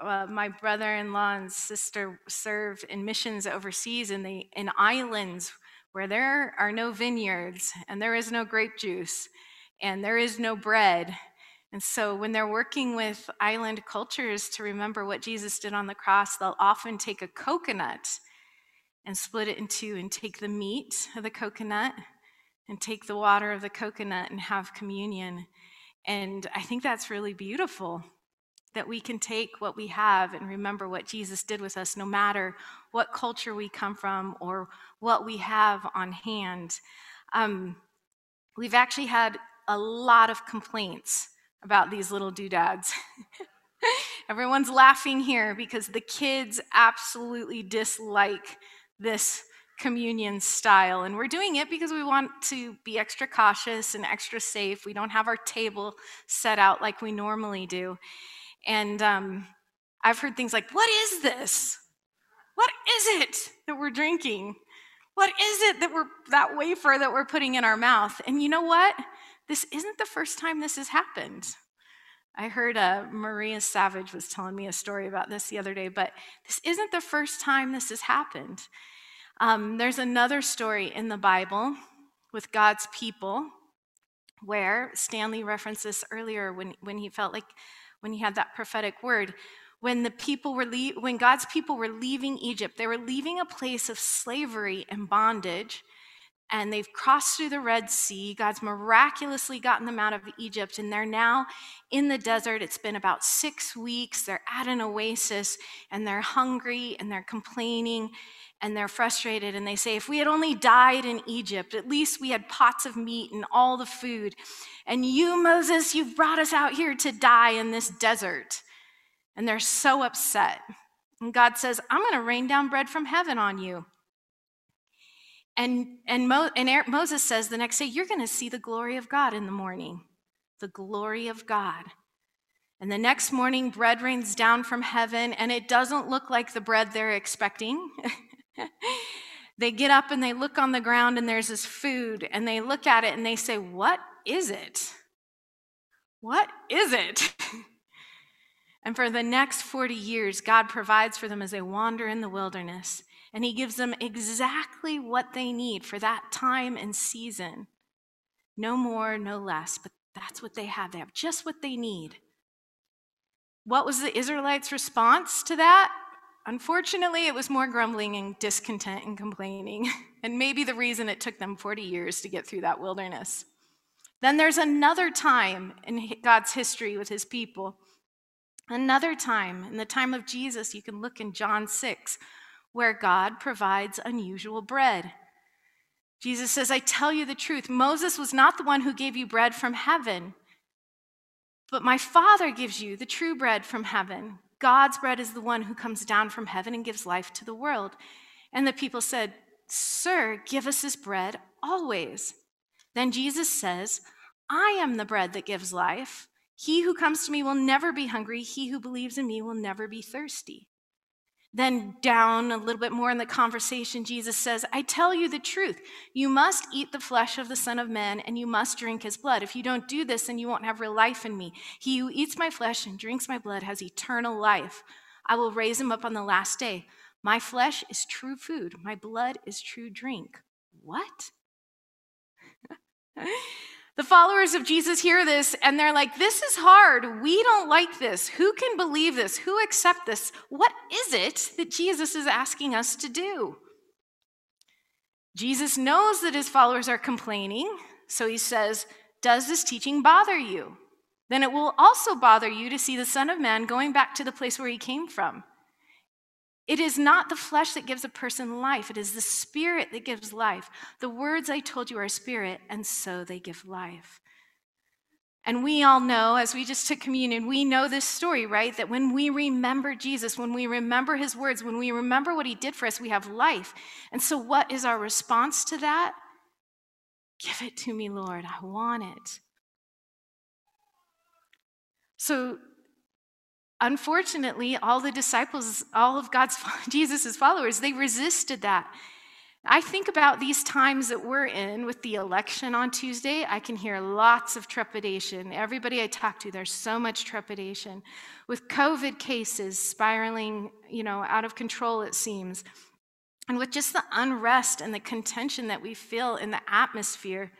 uh, my brother-in-law and sister served in missions overseas in the in islands where there are no vineyards and there is no grape juice and there is no bread. And so when they're working with island cultures to remember what Jesus did on the cross, they'll often take a coconut and split it in two and take the meat of the coconut and take the water of the coconut and have communion. And I think that's really beautiful that we can take what we have and remember what Jesus did with us, no matter what culture we come from or what we have on hand. Um, we've actually had a lot of complaints about these little doodads. Everyone's laughing here because the kids absolutely dislike this communion style. And we're doing it because we want to be extra cautious and extra safe. We don't have our table set out like we normally do. And um, I've heard things like, What is this? What is it that we're drinking? What is it that we're, that wafer that we're putting in our mouth? And you know what? This isn't the first time this has happened. I heard uh, Maria Savage was telling me a story about this the other day, but this isn't the first time this has happened. Um, there's another story in the Bible with God's people where Stanley referenced this earlier when, when he felt like when he had that prophetic word when the people were le- when God's people were leaving Egypt they were leaving a place of slavery and bondage and they've crossed through the Red Sea. God's miraculously gotten them out of Egypt, and they're now in the desert. It's been about six weeks. They're at an oasis, and they're hungry, and they're complaining, and they're frustrated. And they say, If we had only died in Egypt, at least we had pots of meat and all the food. And you, Moses, you've brought us out here to die in this desert. And they're so upset. And God says, I'm going to rain down bread from heaven on you. And, and, Mo, and Moses says the next day, You're going to see the glory of God in the morning. The glory of God. And the next morning, bread rains down from heaven, and it doesn't look like the bread they're expecting. they get up and they look on the ground, and there's this food, and they look at it and they say, What is it? What is it? and for the next 40 years, God provides for them as they wander in the wilderness and He gives them exactly what they need for that time and season. No more, no less, but that's what they have. They have just what they need. What was the Israelites' response to that? Unfortunately, it was more grumbling and discontent and complaining, and maybe the reason it took them 40 years to get through that wilderness. Then there's another time in God's history with his people. Another time, in the time of Jesus, you can look in John 6, where God provides unusual bread. Jesus says, I tell you the truth. Moses was not the one who gave you bread from heaven, but my Father gives you the true bread from heaven. God's bread is the one who comes down from heaven and gives life to the world. And the people said, Sir, give us this bread always. Then Jesus says, I am the bread that gives life. He who comes to me will never be hungry. He who believes in me will never be thirsty. Then, down a little bit more in the conversation, Jesus says, I tell you the truth. You must eat the flesh of the Son of Man and you must drink his blood. If you don't do this, then you won't have real life in me. He who eats my flesh and drinks my blood has eternal life. I will raise him up on the last day. My flesh is true food, my blood is true drink. What? The followers of Jesus hear this and they're like, This is hard. We don't like this. Who can believe this? Who accept this? What is it that Jesus is asking us to do? Jesus knows that his followers are complaining, so he says, Does this teaching bother you? Then it will also bother you to see the Son of Man going back to the place where he came from. It is not the flesh that gives a person life, it is the spirit that gives life. The words I told you are spirit, and so they give life. And we all know, as we just took communion, we know this story, right? That when we remember Jesus, when we remember his words, when we remember what he did for us, we have life. And so, what is our response to that? Give it to me, Lord. I want it. So, unfortunately, all the disciples, all of God's, Jesus' followers, they resisted that. I think about these times that we're in with the election on Tuesday. I can hear lots of trepidation. Everybody I talk to, there's so much trepidation. With COVID cases spiraling, you know, out of control, it seems. And with just the unrest and the contention that we feel in the atmosphere,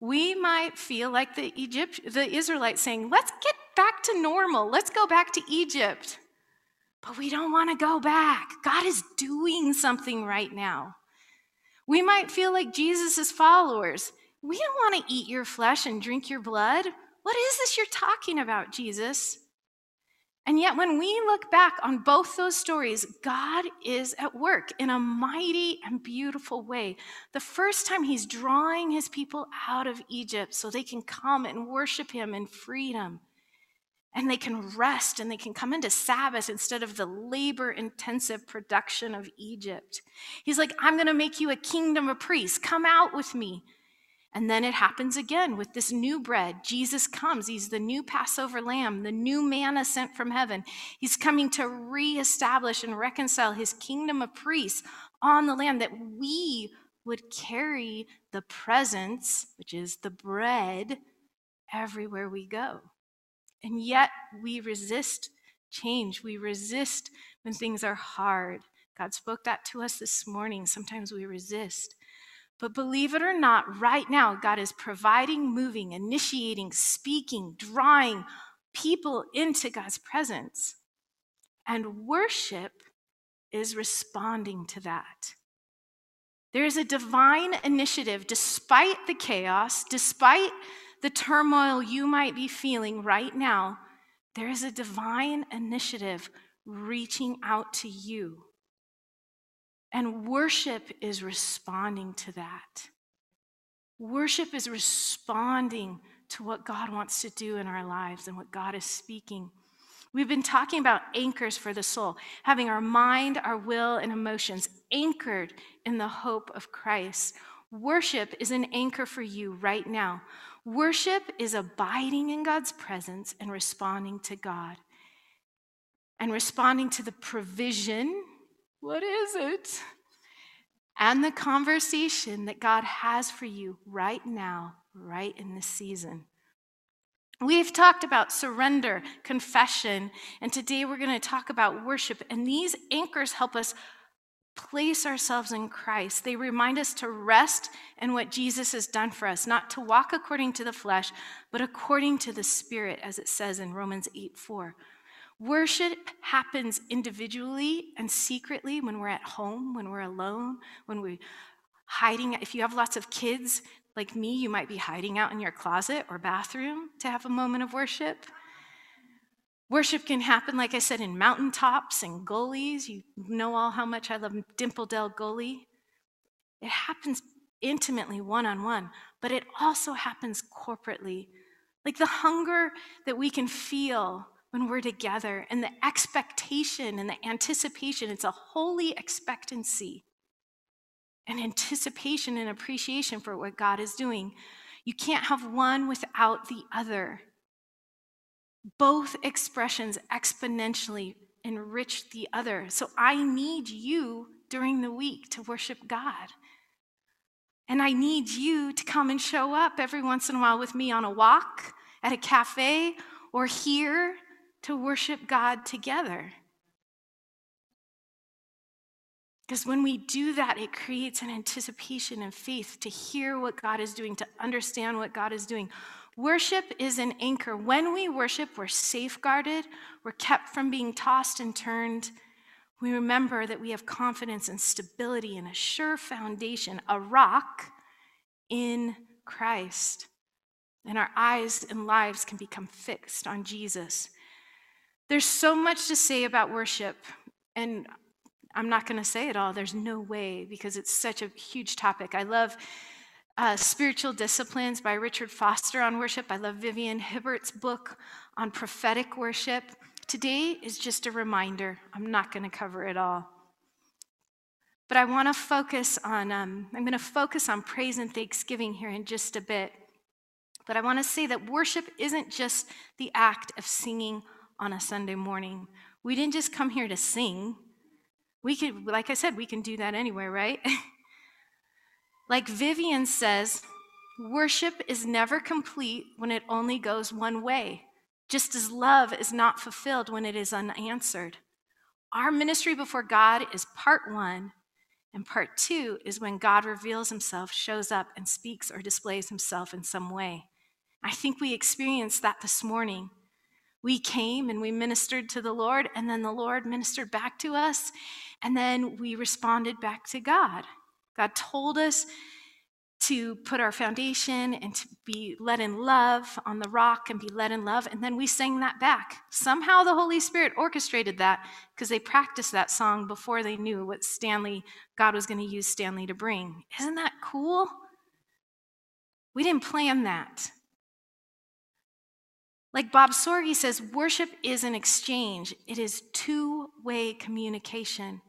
we might feel like the Egypt, the Israelites saying, let's get back to normal. Let's go back to Egypt. But we don't want to go back. God is doing something right now. We might feel like Jesus' followers. We don't want to eat your flesh and drink your blood. What is this you're talking about, Jesus? And yet, when we look back on both those stories, God is at work in a mighty and beautiful way. The first time, He's drawing His people out of Egypt so they can come and worship Him in freedom and they can rest and they can come into Sabbath instead of the labor intensive production of Egypt. He's like, I'm going to make you a kingdom of priests. Come out with me. And then it happens again with this new bread. Jesus comes. He's the new Passover lamb, the new manna sent from heaven. He's coming to reestablish and reconcile his kingdom of priests on the land that we would carry the presence, which is the bread, everywhere we go. And yet we resist change. We resist when things are hard. God spoke that to us this morning. Sometimes we resist. But believe it or not, right now, God is providing, moving, initiating, speaking, drawing people into God's presence. And worship is responding to that. There is a divine initiative despite the chaos, despite the turmoil you might be feeling right now, there is a divine initiative reaching out to you. And worship is responding to that. Worship is responding to what God wants to do in our lives and what God is speaking. We've been talking about anchors for the soul, having our mind, our will, and emotions anchored in the hope of Christ. Worship is an anchor for you right now. Worship is abiding in God's presence and responding to God and responding to the provision. What is it? And the conversation that God has for you right now, right in this season. We've talked about surrender, confession, and today we're going to talk about worship. And these anchors help us place ourselves in Christ. They remind us to rest in what Jesus has done for us, not to walk according to the flesh, but according to the Spirit, as it says in Romans 8 4. Worship happens individually and secretly when we're at home, when we're alone, when we're hiding. If you have lots of kids like me, you might be hiding out in your closet or bathroom to have a moment of worship. Worship can happen, like I said, in mountaintops and gullies. You know all how much I love Dimple Dell Gully. It happens intimately, one on one, but it also happens corporately. Like the hunger that we can feel when we're together and the expectation and the anticipation. It's a holy expectancy and anticipation and appreciation for what God is doing. You can't have one without the other. Both expressions exponentially enrich the other. So I need you during the week to worship God. And I need you to come and show up every once in a while with me on a walk, at a cafe, or here to worship God together. Because when we do that, it creates an anticipation and faith to hear what God is doing, to understand what God is doing. Worship is an anchor. When we worship, we're safeguarded, we're kept from being tossed and turned. We remember that we have confidence and stability and a sure foundation, a rock in Christ. And our eyes and lives can become fixed on Jesus. There's so much to say about worship, and I'm not going to say it all. There's no way because it's such a huge topic. I love uh, Spiritual Disciplines by Richard Foster on worship. I love Vivien Hibbert's book on prophetic worship. Today is just a reminder. I'm not going to cover it all. But I want to focus on, um, I'm going to focus on praise and thanksgiving here in just a bit. But I want to say that worship isn't just the act of singing on a Sunday morning. We didn't just come here to sing. We could, like I said, we can do that anywhere, right? Like Vivien says, worship is never complete when it only goes one way, just as love is not fulfilled when it is unanswered. Our ministry before God is part one, and part two is when God reveals himself, shows up, and speaks or displays himself in some way. I think we experienced that this morning. We came and we ministered to the Lord, and then the Lord ministered back to us, and then we responded back to God. God told us to put our foundation and to be led in love on the rock and be led in love. And then we sang that back. Somehow the Holy Spirit orchestrated that because they practiced that song before they knew what Stanley, God was going to use Stanley to bring. Isn't that cool? We didn't plan that. Like Bob Sorge says, worship is an exchange, it is two way communication.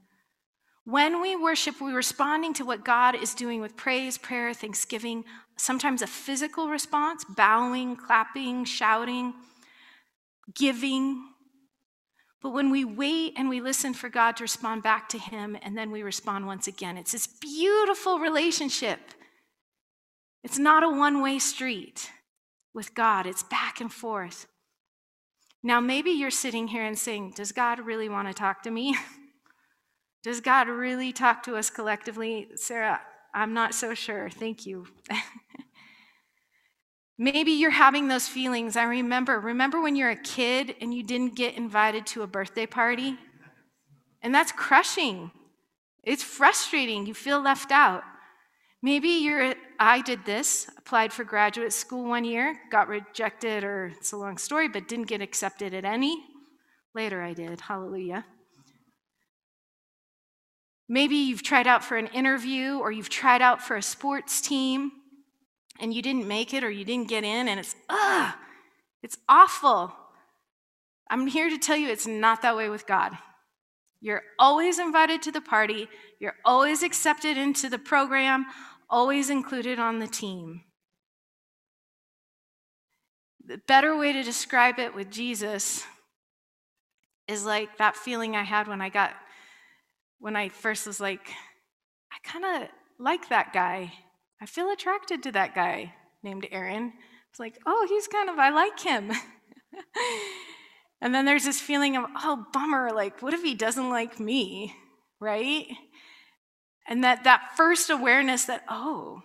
When we worship, we're responding to what God is doing with praise, prayer, thanksgiving, sometimes a physical response, bowing, clapping, shouting, giving. But when we wait and we listen for God to respond back to Him, and then we respond once again, it's this beautiful relationship. It's not a one way street with God, it's back and forth. Now, maybe you're sitting here and saying, Does God really want to talk to me? Does God really talk to us collectively? Sarah, I'm not so sure. Thank you. Maybe you're having those feelings. I remember, remember when you're a kid and you didn't get invited to a birthday party? And that's crushing. It's frustrating. You feel left out. Maybe you're, I did this, applied for graduate school one year, got rejected, or it's a long story, but didn't get accepted at any. Later I did. Hallelujah. Maybe you've tried out for an interview or you've tried out for a sports team and you didn't make it or you didn't get in and it's, ugh, it's awful. I'm here to tell you it's not that way with God. You're always invited to the party, you're always accepted into the program, always included on the team. The better way to describe it with Jesus is like that feeling I had when I got when I first was like, I kind of like that guy. I feel attracted to that guy named Aaron. It's like, oh, he's kind of, I like him. and then there's this feeling of, oh, bummer, like, what if he doesn't like me, right? And that, that first awareness that, oh,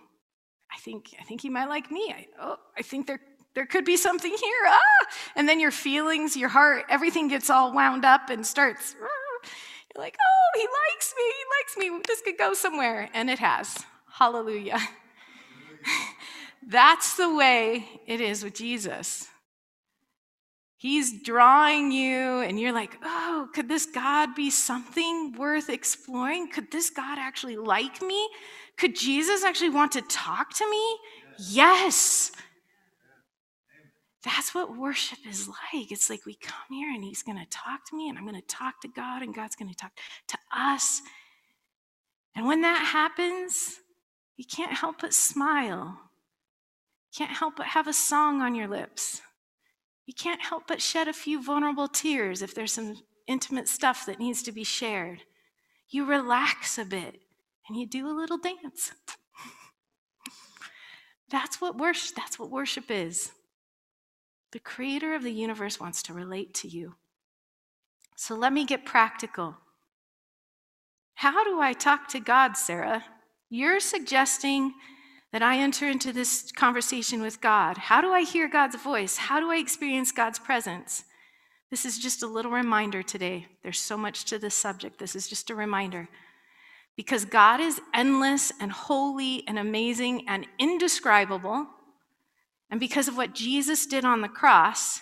I think, I think he might like me. I, oh, I think there, there could be something here. Ah! And then your feelings, your heart, everything gets all wound up and starts. Ah! You're like, oh, he likes me, he likes me. This could go somewhere. And it has. Hallelujah. That's the way it is with Jesus. He's drawing you, and you're like, oh, could this God be something worth exploring? Could this God actually like me? Could Jesus actually want to talk to me? Yes. That's what worship is like. It's like we come here and He's going to talk to me, and I'm going to talk to God, and God's going to talk to us. And when that happens, you can't help but smile. You can't help but have a song on your lips. You can't help but shed a few vulnerable tears if there's some intimate stuff that needs to be shared. You relax a bit and you do a little dance. that's what worship that's what worship is. The creator of the universe wants to relate to you. So let me get practical. How do I talk to God, Sarah? You're suggesting that I enter into this conversation with God. How do I hear God's voice? How do I experience God's presence? This is just a little reminder today. There's so much to this subject. This is just a reminder. Because God is endless and holy and amazing and indescribable, and because of what Jesus did on the cross,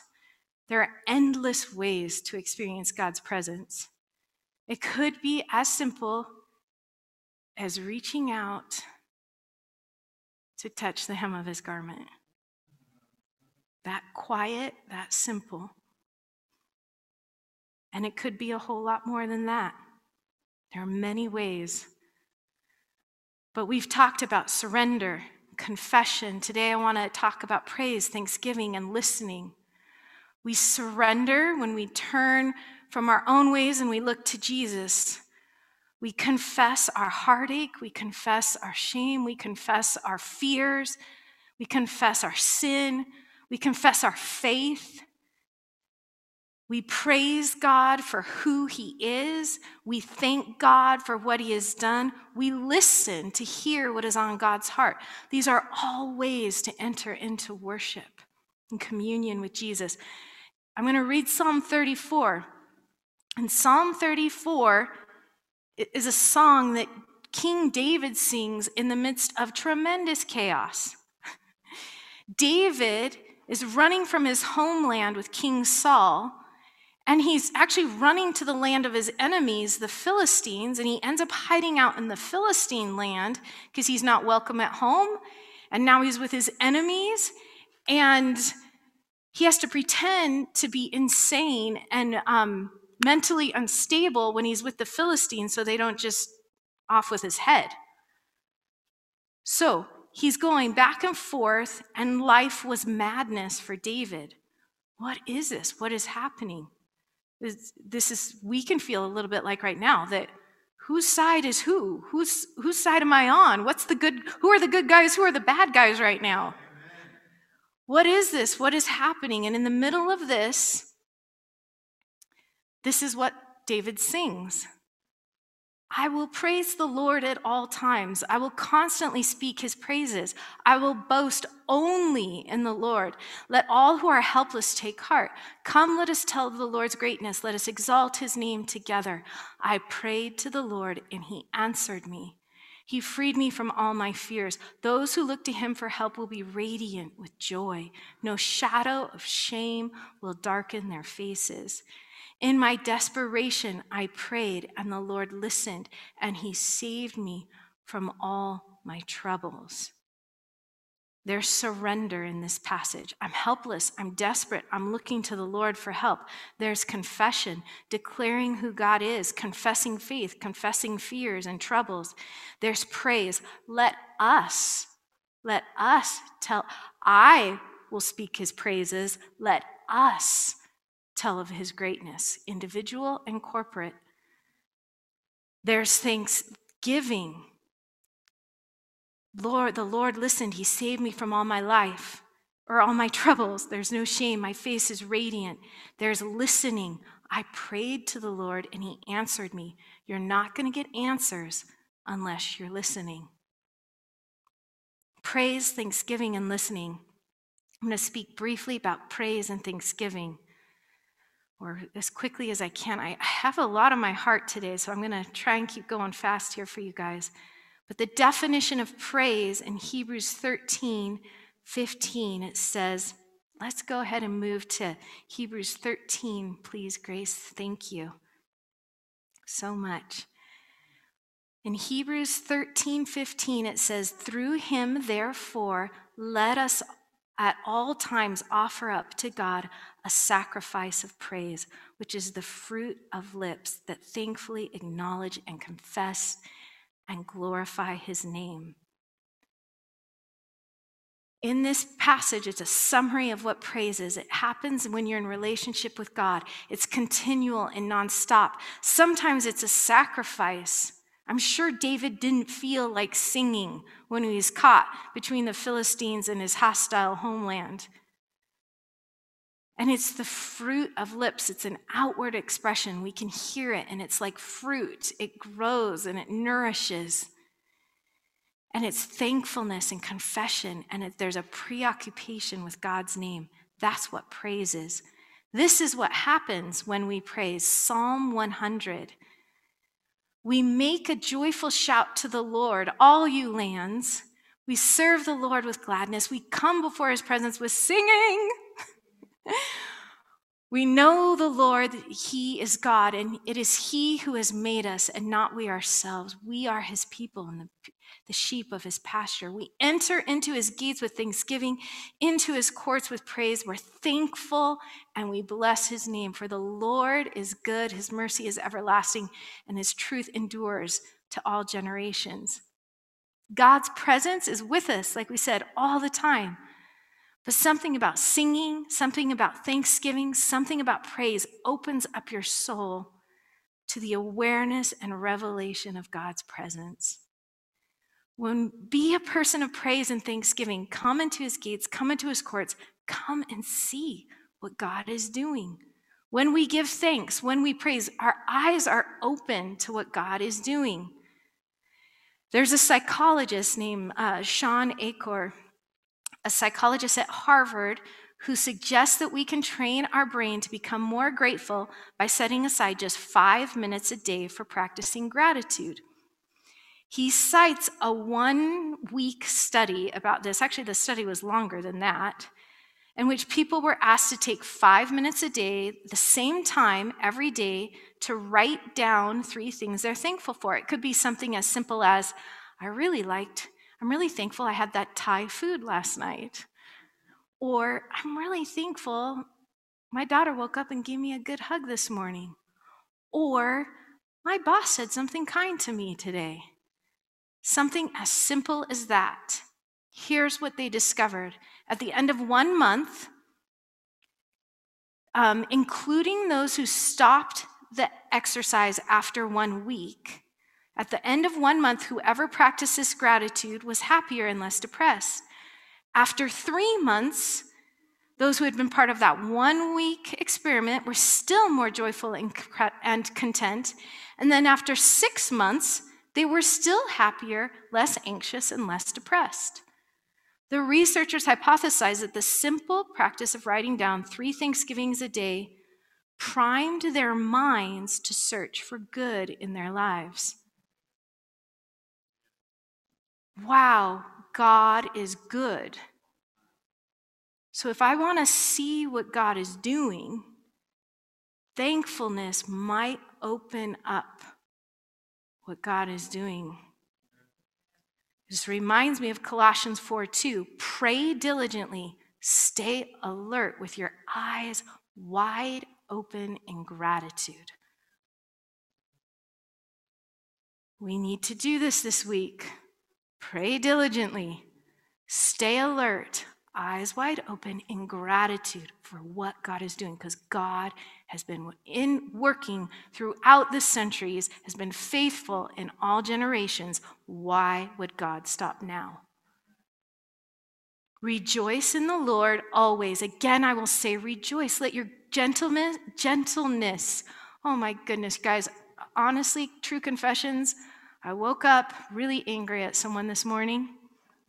there are endless ways to experience God's presence. It could be as simple as reaching out to touch the hem of his garment. That quiet, that simple. And it could be a whole lot more than that. There are many ways. But we've talked about surrender confession. Today, I want to talk about praise, thanksgiving, and listening. We surrender when we turn from our own ways and we look to Jesus. We confess our heartache, we confess our shame, we confess our fears, we confess our sin, we confess our faith. We praise God for who He is. We thank God for what He has done. We listen to hear what is on God's heart. These are all ways to enter into worship and communion with Jesus. I'm going to read Psalm 34. And Psalm 34 is a song that King David sings in the midst of tremendous chaos. David is running from his homeland with King Saul and he's actually running to the land of his enemies, the Philistines, and he ends up hiding out in the Philistine land because he's not welcome at home. And now he's with his enemies, and he has to pretend to be insane and um, mentally unstable when he's with the Philistines so they don't just off with his head. So he's going back and forth, and life was madness for David. What is this? What is happening? This is, we can feel a little bit like right now that whose side is who? Whose, whose side am I on? What's the good, who are the good guys? Who are the bad guys right now? What is this? What is happening? And in the middle of this, this is what David sings. I will praise the Lord at all times. I will constantly speak his praises. I will boast only in the Lord. Let all who are helpless take heart. Come, let us tell of the Lord's greatness. Let us exalt his name together. I prayed to the Lord, and he answered me. He freed me from all my fears. Those who look to him for help will be radiant with joy. No shadow of shame will darken their faces. In my desperation, I prayed, and the Lord listened, and he saved me from all my troubles. There's surrender in this passage. I'm helpless. I'm desperate. I'm looking to the Lord for help. There's confession, declaring who God is, confessing faith, confessing fears and troubles. There's praise. Let us, let us tell, I will speak his praises. Let us tell of his greatness, individual and corporate. There's thanksgiving. Lord, the Lord listened. He saved me from all my life or all my troubles. There's no shame. My face is radiant. There's listening. I prayed to the Lord and he answered me. You're not going to get answers unless you're listening. Praise, thanksgiving, and listening. I'm going to speak briefly about praise and thanksgiving or as quickly as I can. I have a lot on my heart today, so I'm going to try and keep going fast here for you guys. But the definition of praise in Hebrews 13 15, it says, let's go ahead and move to Hebrews 13, please, Grace. Thank you so much. In Hebrews 13 15, it says, Through him, therefore, let us at all times offer up to God a sacrifice of praise, which is the fruit of lips that thankfully acknowledge and confess and glorify his name. In this passage, it's a summary of what praise is. It happens when you're in relationship with God. It's continual and nonstop. Sometimes it's a sacrifice. I'm sure David didn't feel like singing when he was caught between the Philistines and his hostile homeland. And it's the fruit of lips. It's an outward expression. We can hear it, and it's like fruit. It grows and it nourishes. And it's thankfulness and confession, and it, there's a preoccupation with God's name. That's what praise is. This is what happens when we praise. Psalm 100. We make a joyful shout to the Lord, all you lands. We serve the Lord with gladness. We come before his presence with singing. we know the Lord, He is God, and it is He who has made us and not we ourselves. We are His people and the, the sheep of His pasture. We enter into His gates with thanksgiving, into His courts with praise. We're thankful and we bless His name, for the Lord is good, His mercy is everlasting, and His truth endures to all generations. God's presence is with us, like we said, all the time. But something about singing, something about thanksgiving, something about praise opens up your soul to the awareness and revelation of God's presence. When be a person of praise and thanksgiving, come into his gates, come into his courts, come and see what God is doing. When we give thanks, when we praise, our eyes are open to what God is doing. There's a psychologist named uh, Shawn Achor, a psychologist at Harvard, who suggests that we can train our brain to become more grateful by setting aside just five minutes a day for practicing gratitude. He cites a one week study about this. Actually, the study was longer than that, in which people were asked to take five minutes a day, the same time every day, to write down three things they're thankful for. It could be something as simple as, I really liked, I'm really thankful I had that Thai food last night. Or, I'm really thankful my daughter woke up and gave me a good hug this morning. Or, my boss said something kind to me today. Something as simple as that. Here's what they discovered. At the end of one month, um, including those who stopped the exercise after one week, at the end of one month, whoever practices gratitude was happier and less depressed. After three months, those who had been part of that one week experiment were still more joyful and content. And then after six months, they were still happier, less anxious, and less depressed. The researchers hypothesized that the simple practice of writing down three Thanksgivings a day primed their minds to search for good in their lives. Wow, God is good. So if I want to see what God is doing, thankfulness might open up what God is doing. This reminds me of Colossians 4 2. Pray diligently, stay alert with your eyes wide open in gratitude. We need to do this this week. Pray diligently, stay alert, eyes wide open in gratitude for what God is doing because God has been in working throughout the centuries, has been faithful in all generations. Why would God stop now? Rejoice in the Lord always. Again, I will say rejoice. Let your gentleness, gentleness. Oh my goodness, guys. Honestly, true confessions. I woke up really angry at someone this morning.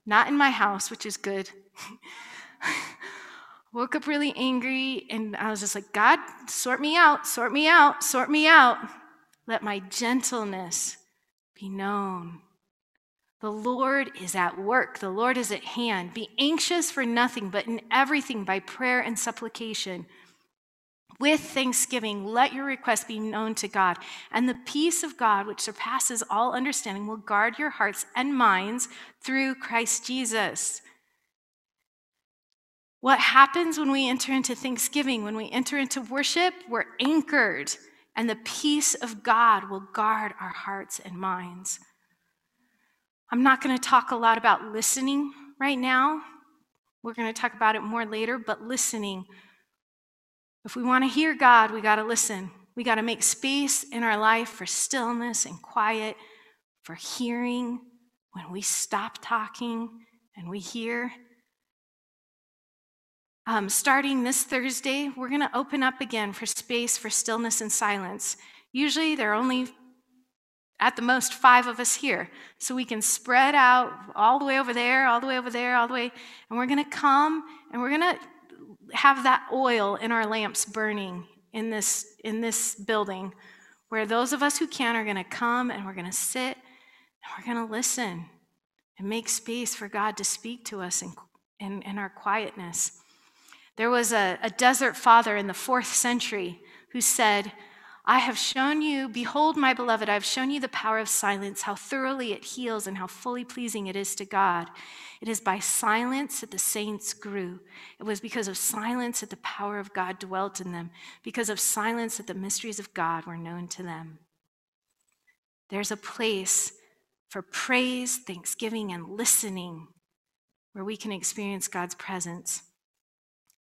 Not in my house, which is good. woke up really angry and I was just like, God, sort me out, sort me out, sort me out. Let my gentleness be known. The Lord is at work. The Lord is at hand. Be anxious for nothing, but in everything by prayer and supplication. With thanksgiving, let your requests be known to God. And the peace of God, which surpasses all understanding, will guard your hearts and minds through Christ Jesus. What happens when we enter into thanksgiving, when we enter into worship? We're anchored, and the peace of God will guard our hearts and minds. I'm not going to talk a lot about listening right now. We're going to talk about it more later, but listening. If we want to hear God, we got to listen. We got to make space in our life for stillness and quiet, for hearing when we stop talking and we hear. Um, starting this Thursday, we're going to open up again for space for stillness and silence. Usually, there are only at the most five of us here. So we can spread out all the way over there, all the way over there, all the way. And we're going to come and we're going to have that oil in our lamps burning in this, in this building where those of us who can are going to come and we're going to sit and we're going to listen and make space for God to speak to us in, in, in our quietness. There was a, a desert father in the fourth century who said, I have shown you, behold, my beloved, I have shown you the power of silence, how thoroughly it heals and how fully pleasing it is to God. It is by silence that the saints grew. It was because of silence that the power of God dwelt in them, because of silence that the mysteries of God were known to them. There's a place for praise, thanksgiving, and listening where we can experience God's presence.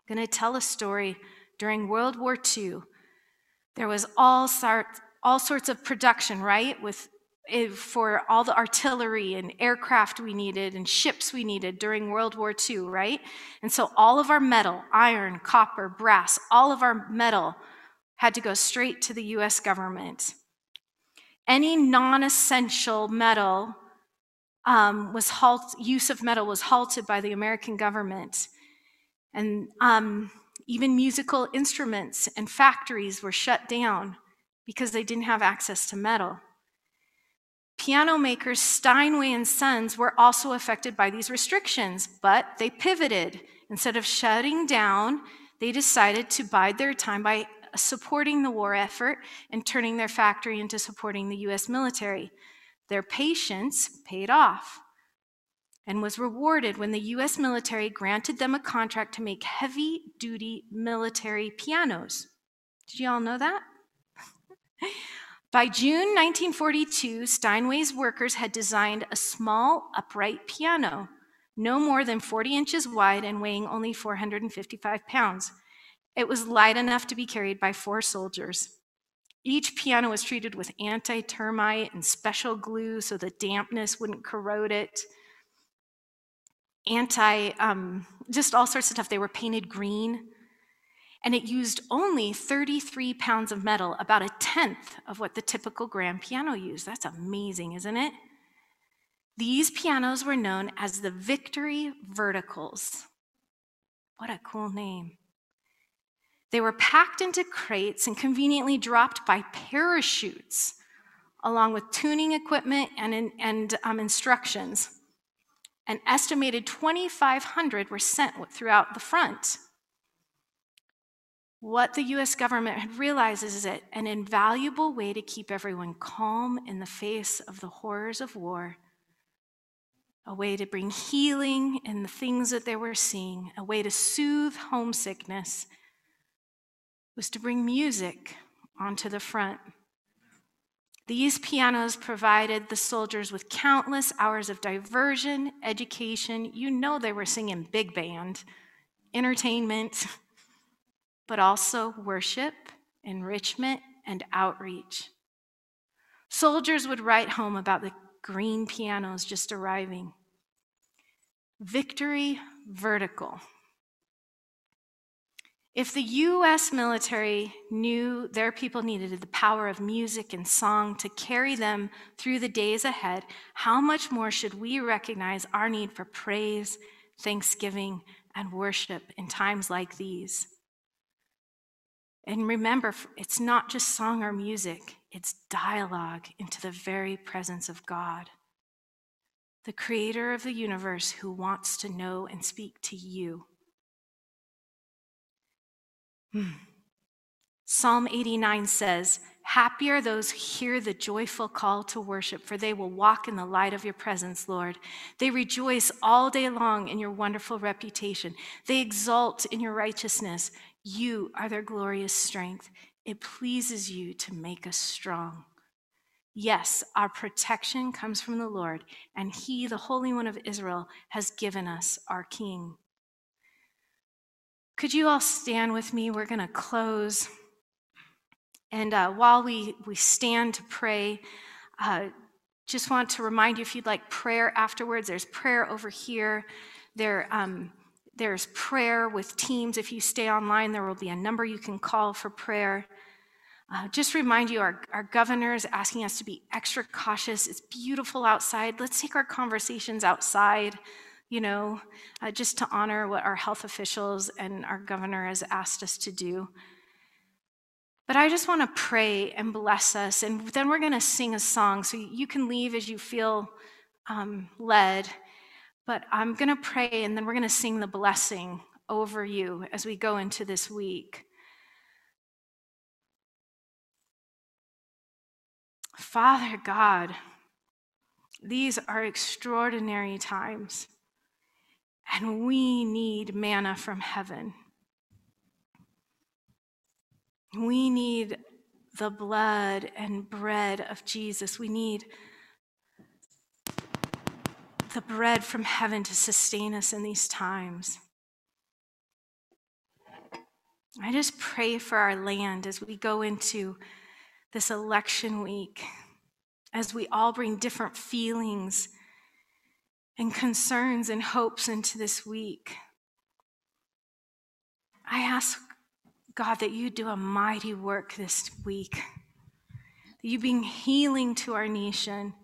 I'm going to tell a story during World War II. There was all, sorts, all sorts of production, right? With eh, for all the artillery and aircraft we needed and ships we needed during World War II, right? And so all of our metal, iron, copper, brass, all of our metal had to go straight to the US government. Any non essential metal um, was halt, use of metal was halted by the American government. And um, even musical instruments and factories were shut down because they didn't have access to metal. Piano makers Steinway and Sons were also affected by these restrictions, but they pivoted. Instead of shutting down, they decided to bide their time by supporting the war effort and turning their factory into supporting the US military. Their patience paid off and was rewarded when the US military granted them a contract to make heavy duty military pianos. Did you all know that? By June 1942, Steinway's workers had designed a small upright piano, no more than 40 inches wide and weighing only 455 pounds. It was light enough to be carried by four soldiers. Each piano was treated with anti termite and special glue so the dampness wouldn't corrode it. Anti, um, just all sorts of stuff. They were painted green. And it used only 33 pounds of metal, about a tenth of what the typical grand piano used. That's amazing, isn't it? These pianos were known as the Victory Verticals. What a cool name. They were packed into crates and conveniently dropped by parachutes, along with tuning equipment and, and um, instructions. An estimated 2,500 were sent throughout the front. What the US government had realized is that an invaluable way to keep everyone calm in the face of the horrors of war, a way to bring healing in the things that they were seeing, a way to soothe homesickness, was to bring music onto the front. These pianos provided the soldiers with countless hours of diversion, education. You know they were singing big band, entertainment, but also worship, enrichment, and outreach. Soldiers would write home about the green pianos just arriving. Victory vertical. If the US military knew their people needed the power of music and song to carry them through the days ahead, how much more should we recognize our need for praise, thanksgiving, and worship in times like these? And remember, it's not just song or music, it's dialogue into the very presence of God, the creator of the universe who wants to know and speak to you. Hmm. Psalm 89 says, Happy are those who hear the joyful call to worship, for they will walk in the light of your presence, Lord. They rejoice all day long in your wonderful reputation. They exult in your righteousness. You are their glorious strength. It pleases you to make us strong. Yes, our protection comes from the Lord, and He, the Holy One of Israel, has given us our King. Could you all stand with me? We're going to close. And uh, while we, we stand to pray, uh, just want to remind you if you'd like prayer afterwards, there's prayer over here. There, um, there's prayer with teams. If you stay online, there will be a number you can call for prayer. Uh, just remind you, our, our governor is asking us to be extra cautious. It's beautiful outside. Let's take our conversations outside you know, uh, just to honor what our health officials and our governor has asked us to do. But I just want to pray and bless us, and then we're going to sing a song. So you can leave as you feel um, led. But I'm going to pray, and then we're going to sing the blessing over you as we go into this week. Father God, these are extraordinary times. And we need manna from heaven. We need the blood and bread of Jesus. We need the bread from heaven to sustain us in these times. I just pray for our land as we go into this election week as we all bring different feelings and concerns and hopes into this week. I ask God that you do a mighty work this week, that you bring healing to our nation,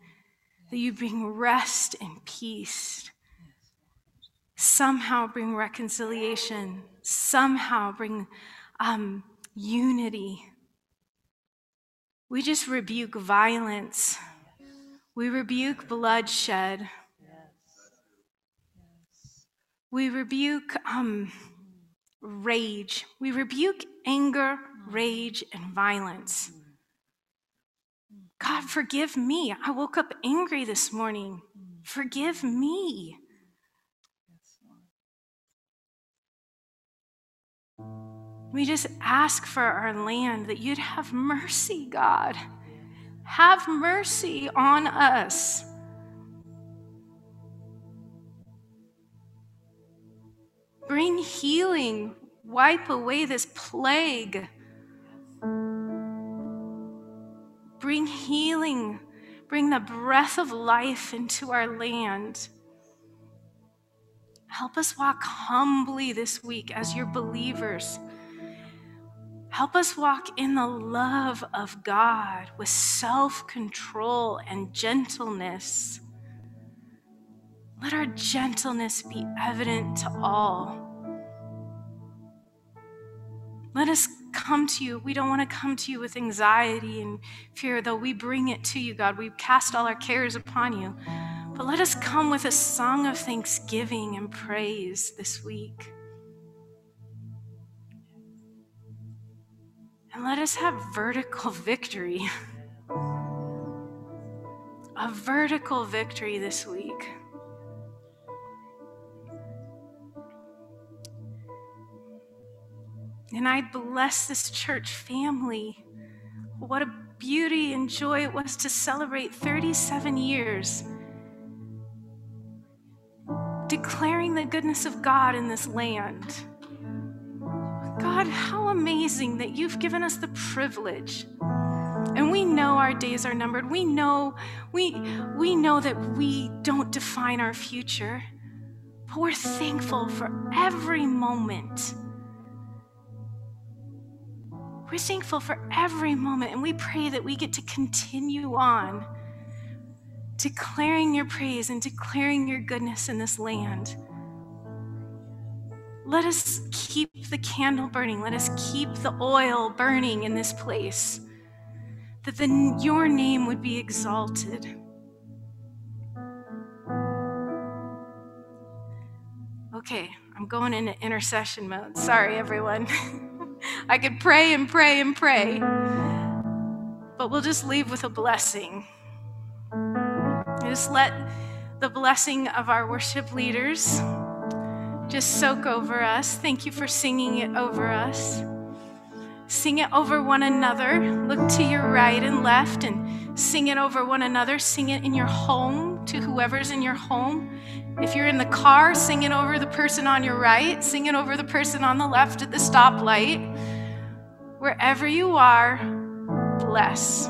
that you bring rest and peace, somehow bring reconciliation, somehow bring um, unity. We just rebuke violence. We rebuke bloodshed. We rebuke um, rage. We rebuke anger, rage, and violence. God, forgive me. I woke up angry this morning. Forgive me. We just ask for our land that you'd have mercy, God. Have mercy on us. Bring healing. Wipe away this plague. Bring healing. Bring the breath of life into our land. Help us walk humbly this week as your believers. Help us walk in the love of God with self control and gentleness. Let our gentleness be evident to all. Let us come to you. We don't want to come to you with anxiety and fear, though we bring it to you, God. We cast all our cares upon you. But let us come with a song of thanksgiving and praise this week. And let us have vertical victory. A vertical victory this week. And I bless this church family. What a beauty and joy it was to celebrate 37 years declaring the goodness of God in this land. God, how amazing that you've given us the privilege. And we know our days are numbered. We know we we know that we don't define our future. But we're thankful for every moment we're thankful for every moment, and we pray that we get to continue on declaring your praise and declaring your goodness in this land. Let us keep the candle burning. Let us keep the oil burning in this place, that the, your name would be exalted. Okay, I'm going into intercession mode. Sorry, everyone. I could pray and pray and pray, but we'll just leave with a blessing. Just let the blessing of our worship leaders just soak over us. Thank you for singing it over us. Sing it over one another. Look to your right and left and sing it over one another. Sing it in your home to whoever's in your home. If you're in the car, sing it over the person on your right, sing it over the person on the left at the stoplight. Wherever you are, bless.